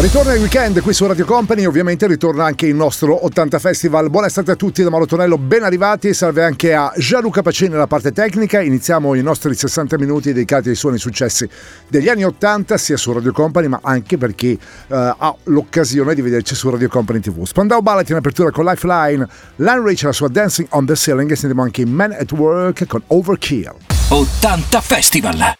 Ritorna il weekend qui su Radio Company, ovviamente ritorna anche il nostro 80 Festival. Buona estate a tutti da Mauro Tonello, ben arrivati, salve anche a Gianluca Pacini nella parte tecnica. Iniziamo i nostri 60 minuti dedicati ai suoni successi degli anni 80 sia su Radio Company ma anche per chi uh, ha l'occasione di vederci su Radio Company TV. Spandau Ballet in apertura con Lifeline, Lane Rich la sua Dancing on the Ceiling e sentiamo anche Men at Work con Overkill. 80 Festival!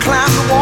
climb the wall.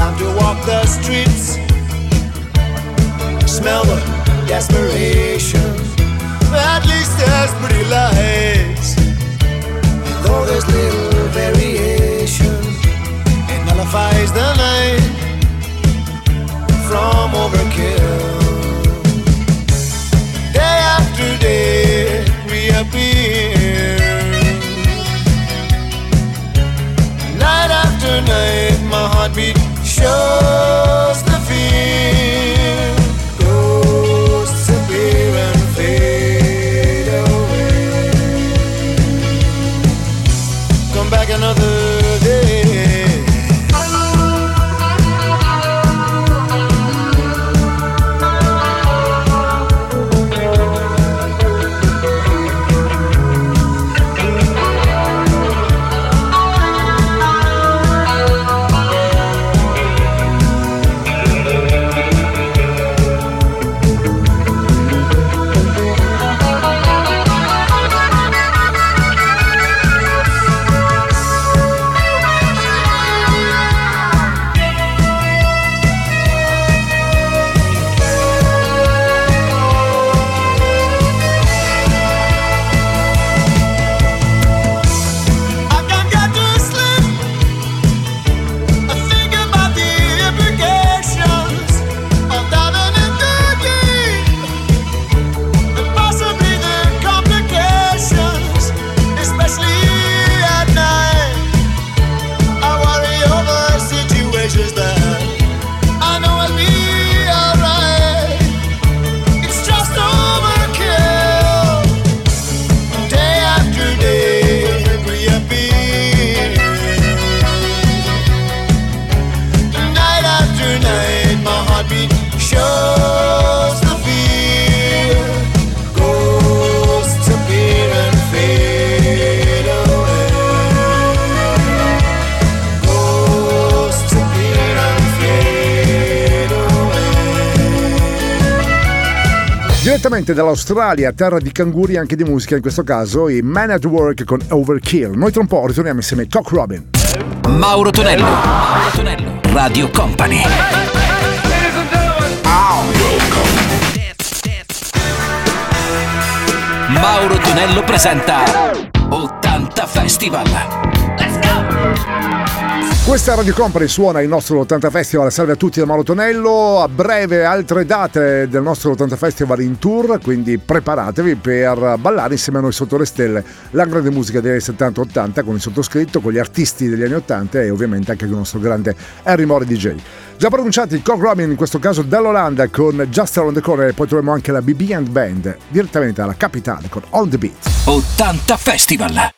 Time to walk the streets, smell the desperation. At least there's pretty lights, though there's little variation, it nullifies the night from overkill. Day after day, reappear. Night after night, shows the fear. Direttamente dall'Australia, terra di canguri anche di musica, in questo caso i Man at Work con Overkill. Noi tra un po' ritorniamo insieme a Cock Robin. Mauro Tonello. Mauro Tonello. Radio Company. Mauro Tonello presenta 80 Festival. Questa Radio Company suona il nostro 80 Festival. Salve a tutti da Mauro Tonello. A breve altre date del nostro 80 Festival in tour, quindi preparatevi per ballare insieme a noi sotto le stelle la grande musica degli anni 70-80 con il sottoscritto, con gli artisti degli anni 80 e ovviamente anche con il nostro grande Harry Mori DJ. Già pronunciati il Cock Robin in questo caso dall'Olanda con Just Around the Corner e poi troviamo anche la BB and Band direttamente dalla capitale con On the Beat. 80 Festival.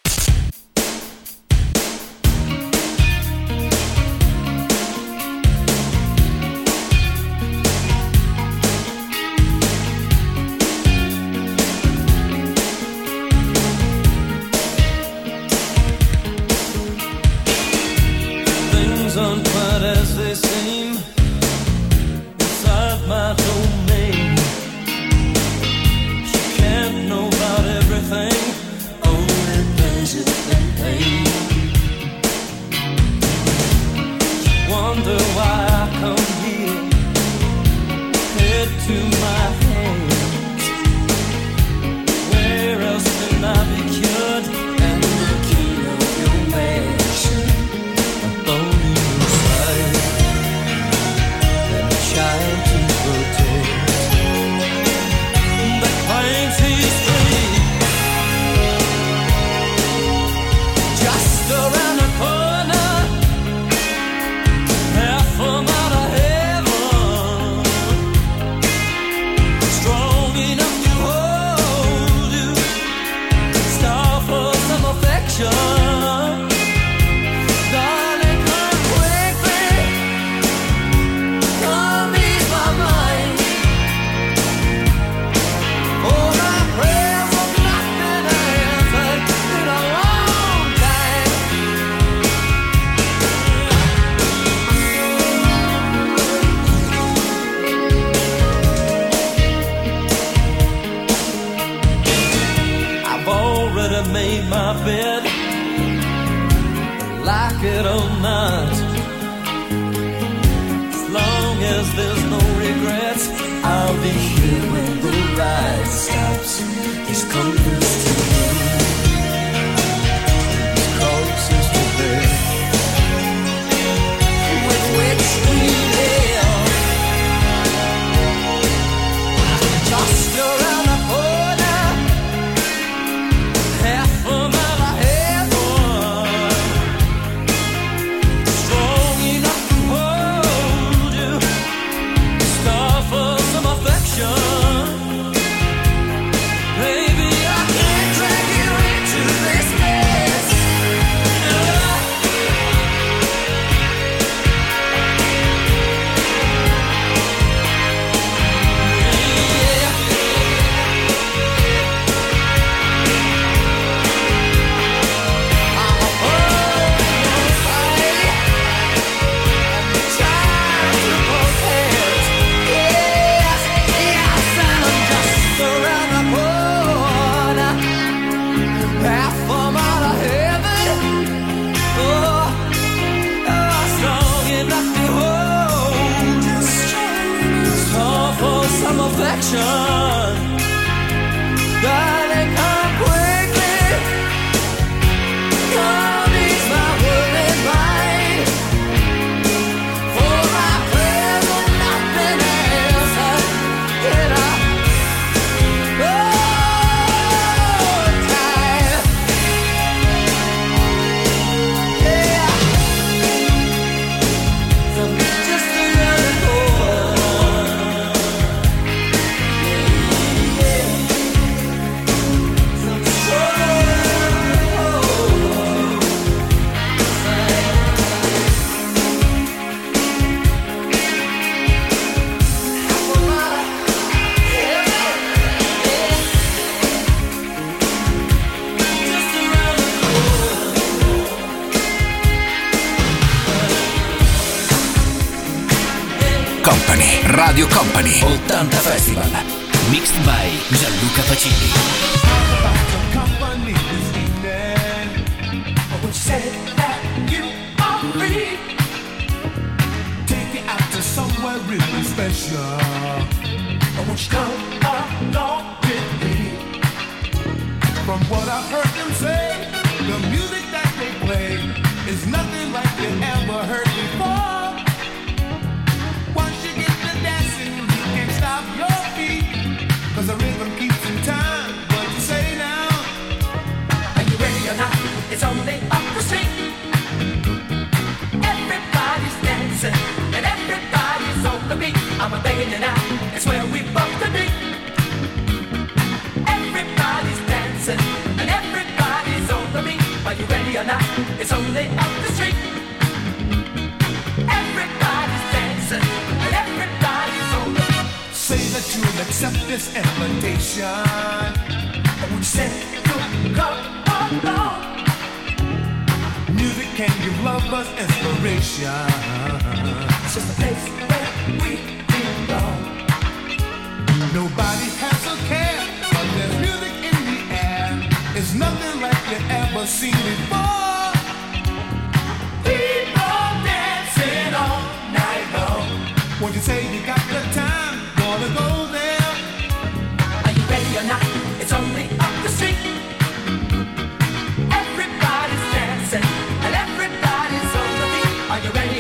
to you.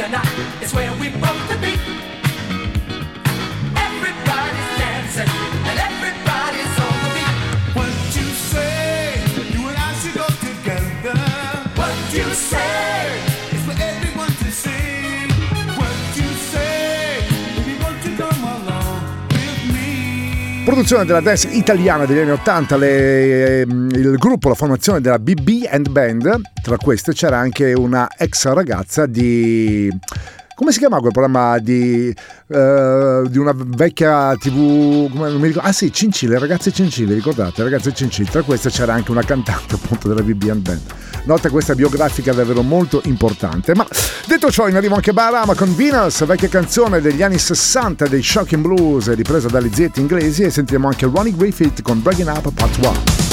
or not, it's where we're both to be. Produzione della dance italiana degli anni 80, le, eh, il gruppo, la formazione della BB and Band, tra queste c'era anche una ex ragazza di come si chiamava quel programma? Di, uh, di una vecchia tv come, non mi ricordo, ah sì Cincille, ragazze Cincille ricordate? Ragazze Cincille tra queste c'era anche una cantante appunto della BB and Band. Nota questa biografica davvero molto importante. Ma detto ciò, in arrivo anche Barama con Venus, vecchia canzone degli anni 60 dei Shocking Blues, ripresa dalle ziette inglesi, e sentiremo anche Ronnie Griffith con Breaking Up Part 1.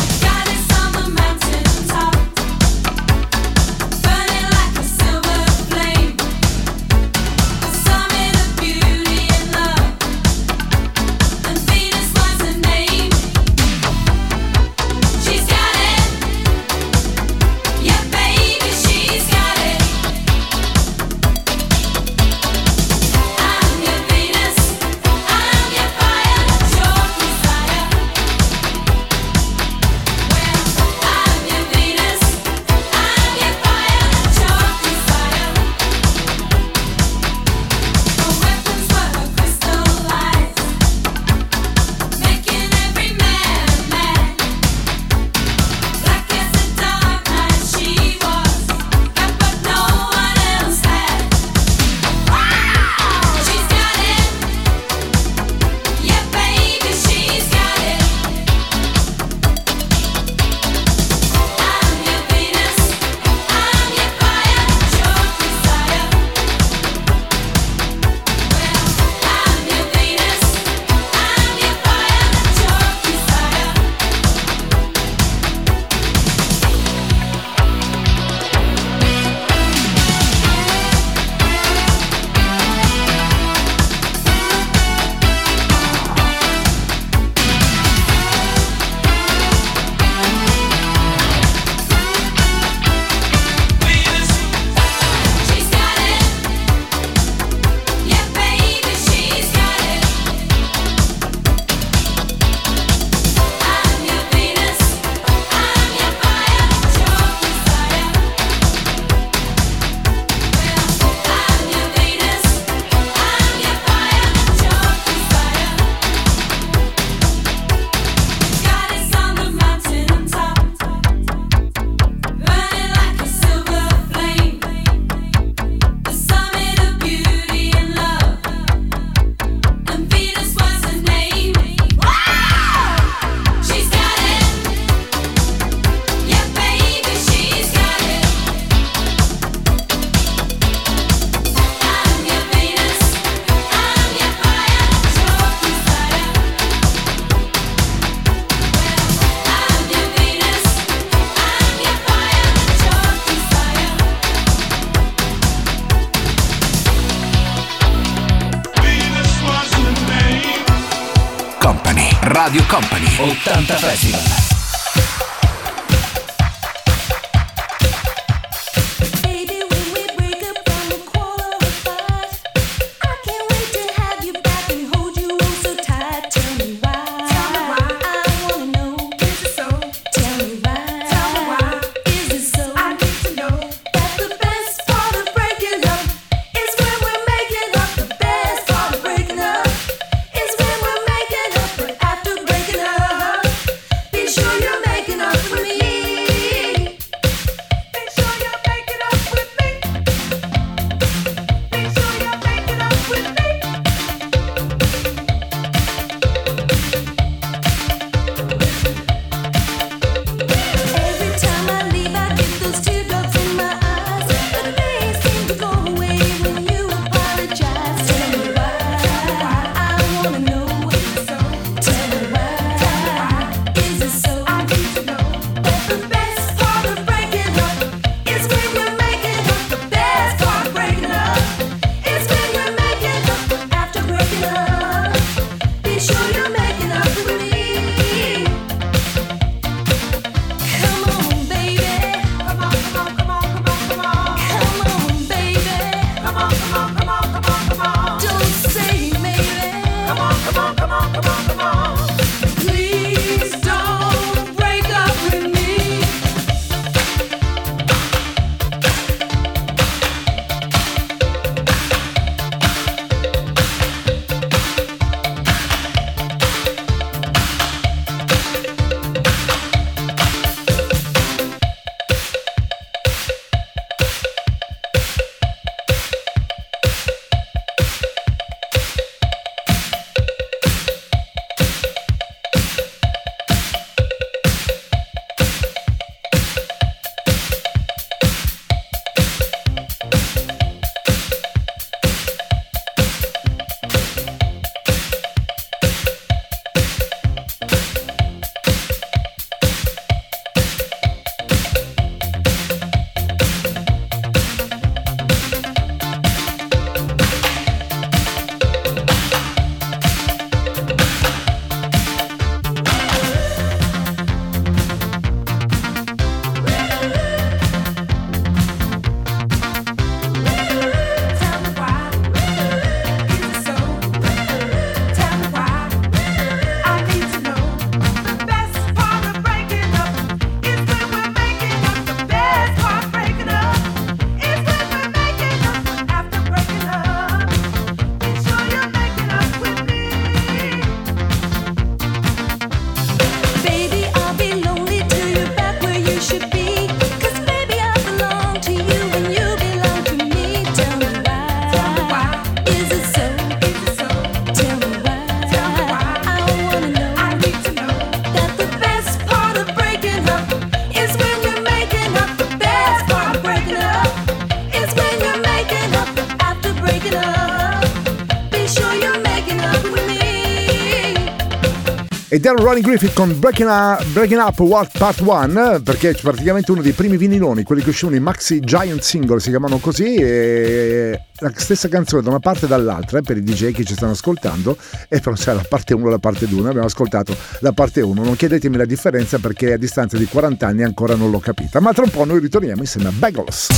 Ronnie Griffith con Breaking Up, Breaking Up What Part 1 perché è praticamente uno dei primi viniloni, quelli che uscivano i Maxi Giant Single, si chiamano così, e la stessa canzone da una parte e dall'altra eh, per i DJ che ci stanno ascoltando, e però c'è la parte 1 e la parte 2, noi abbiamo ascoltato la parte 1, non chiedetemi la differenza perché a distanza di 40 anni ancora non l'ho capita, ma tra un po' noi ritorniamo insieme a Bagels.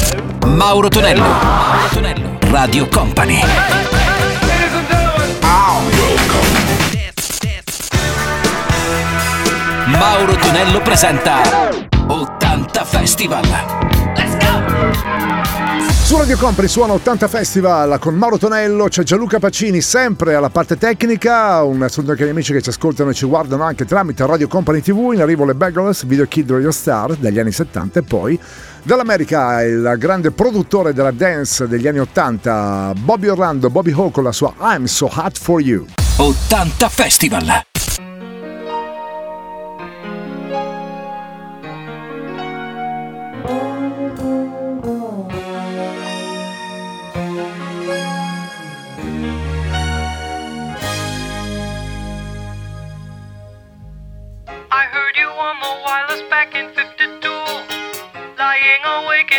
Mauro Tonello. Mauro Tonello. Radio Company. Mauro Tonello presenta 80 Festival. Su Radio Company suona 80 Festival con Mauro Tonello, c'è Gianluca Pacini sempre alla parte tecnica, un saluto anche agli amici che ci ascoltano e ci guardano anche tramite Radio Company TV, in arrivo le Bagels, Video Kid Radio Star degli anni 70 e poi dall'America il grande produttore della dance degli anni 80, Bobby Orlando, Bobby Ho con la sua I'm So Hot For You. 80 Festival.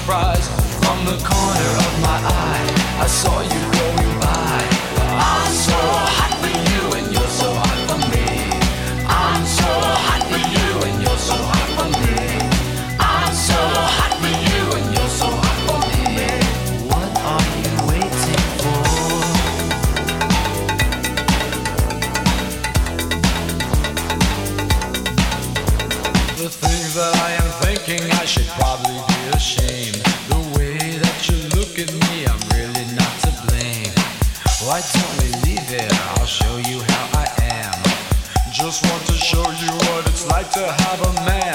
surprise from the corner of my eye. I saw you going by. I saw. to have a man.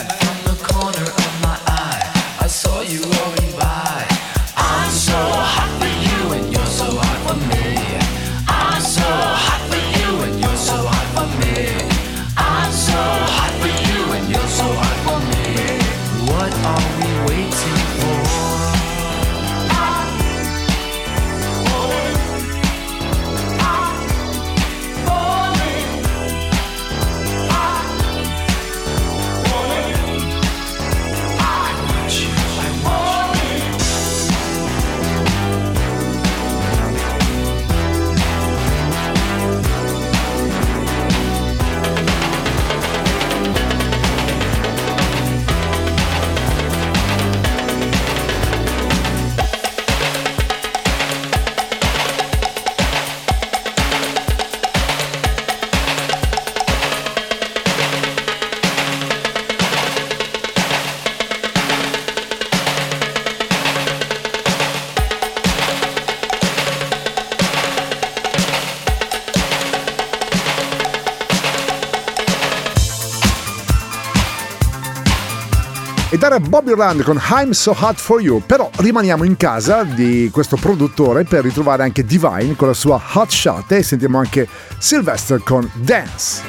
Bobby Rand con I'm So Hot For You, però rimaniamo in casa di questo produttore per ritrovare anche Divine con la sua Hot Shot e sentiamo anche Sylvester con Dance.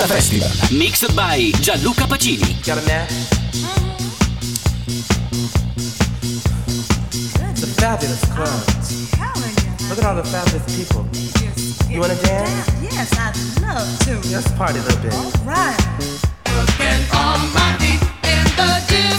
80 Festival. Mixed by Gianluca Pacini. Got a match? The fabulous clubs. Look at all the fabulous people. You wanna dance? Yes, I'd love to. Let's party a little bit. Right. on my feet in the disco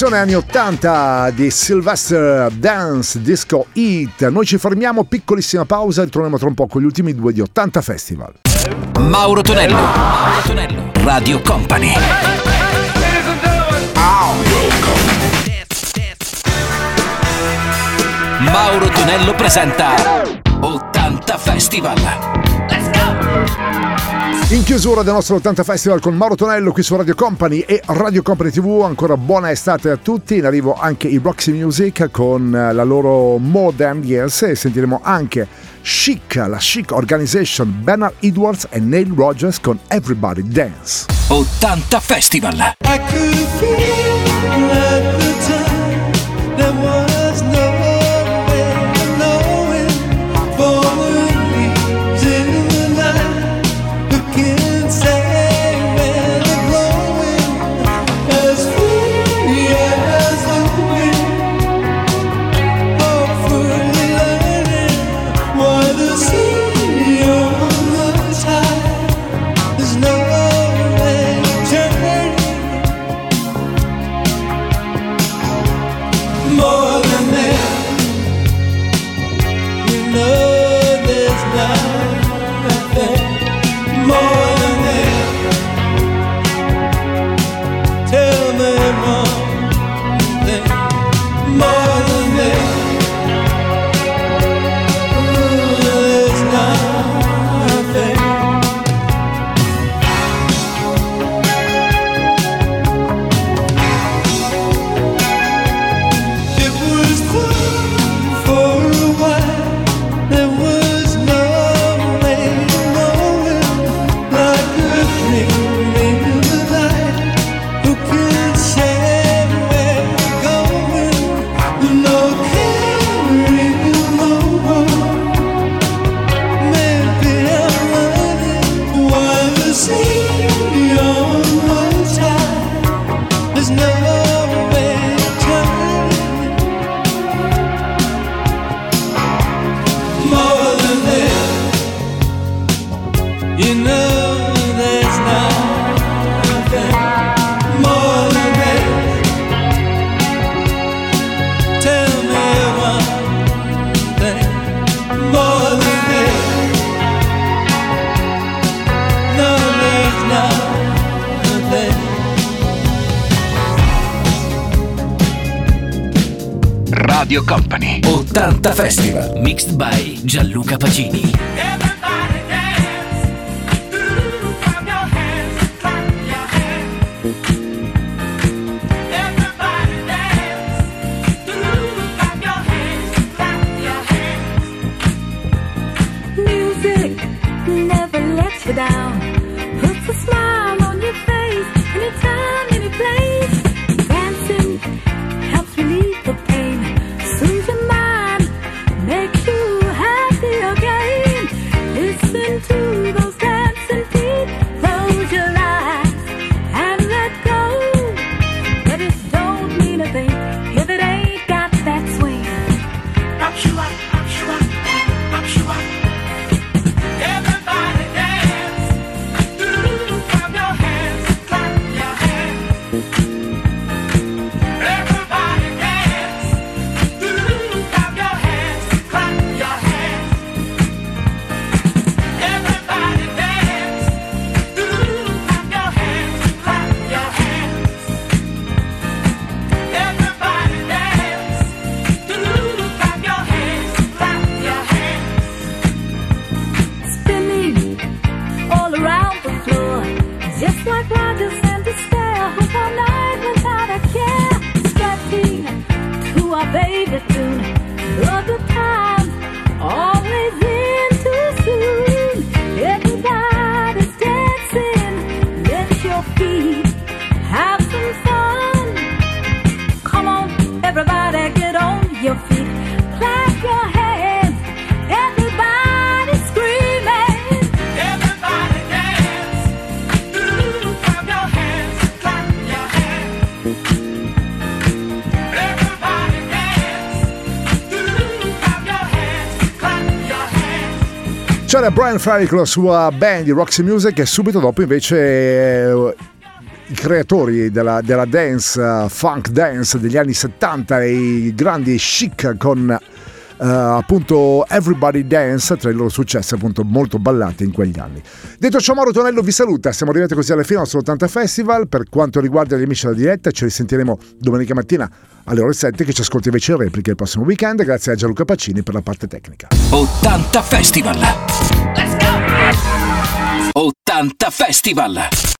Versione anni 80 di Sylvester Dance Disco Eat. Noi ci fermiamo, piccolissima pausa e torniamo tra un po' con gli ultimi due di 80 Festival. Mauro Tonello. Mauro Tonello. Radio Company. Mauro Tonello presenta 80 Festival. In chiusura del nostro 80 Festival con Mauro Tonello qui su Radio Company e Radio Company TV, ancora buona estate a tutti, in arrivo anche i Roxy Music con eh, la loro Modern Years e sentiremo anche Chic, la Chic Organization, Bernard Edwards e Neil Rogers con Everybody Dance. 80 Festival. I could feel at the time there was hands. Music never lets you down. C'era Brian Ferry con la sua band di Roxy Music e subito dopo invece eh, i creatori della, della dance, eh, funk dance degli anni 70 e i grandi chic con appunto Everybody Dance tra i loro successi appunto molto ballati in quegli anni. Detto ciò Mauro Tonello vi saluta, siamo arrivati così alla fine del nostro 80 Festival, per quanto riguarda gli amici della diretta ci risentiremo domenica mattina alle ore 7 che ci ascolti invece in replica il prossimo weekend, grazie a Gianluca Pacini per la parte tecnica. 80 Festival. Let's go! 80 Festival.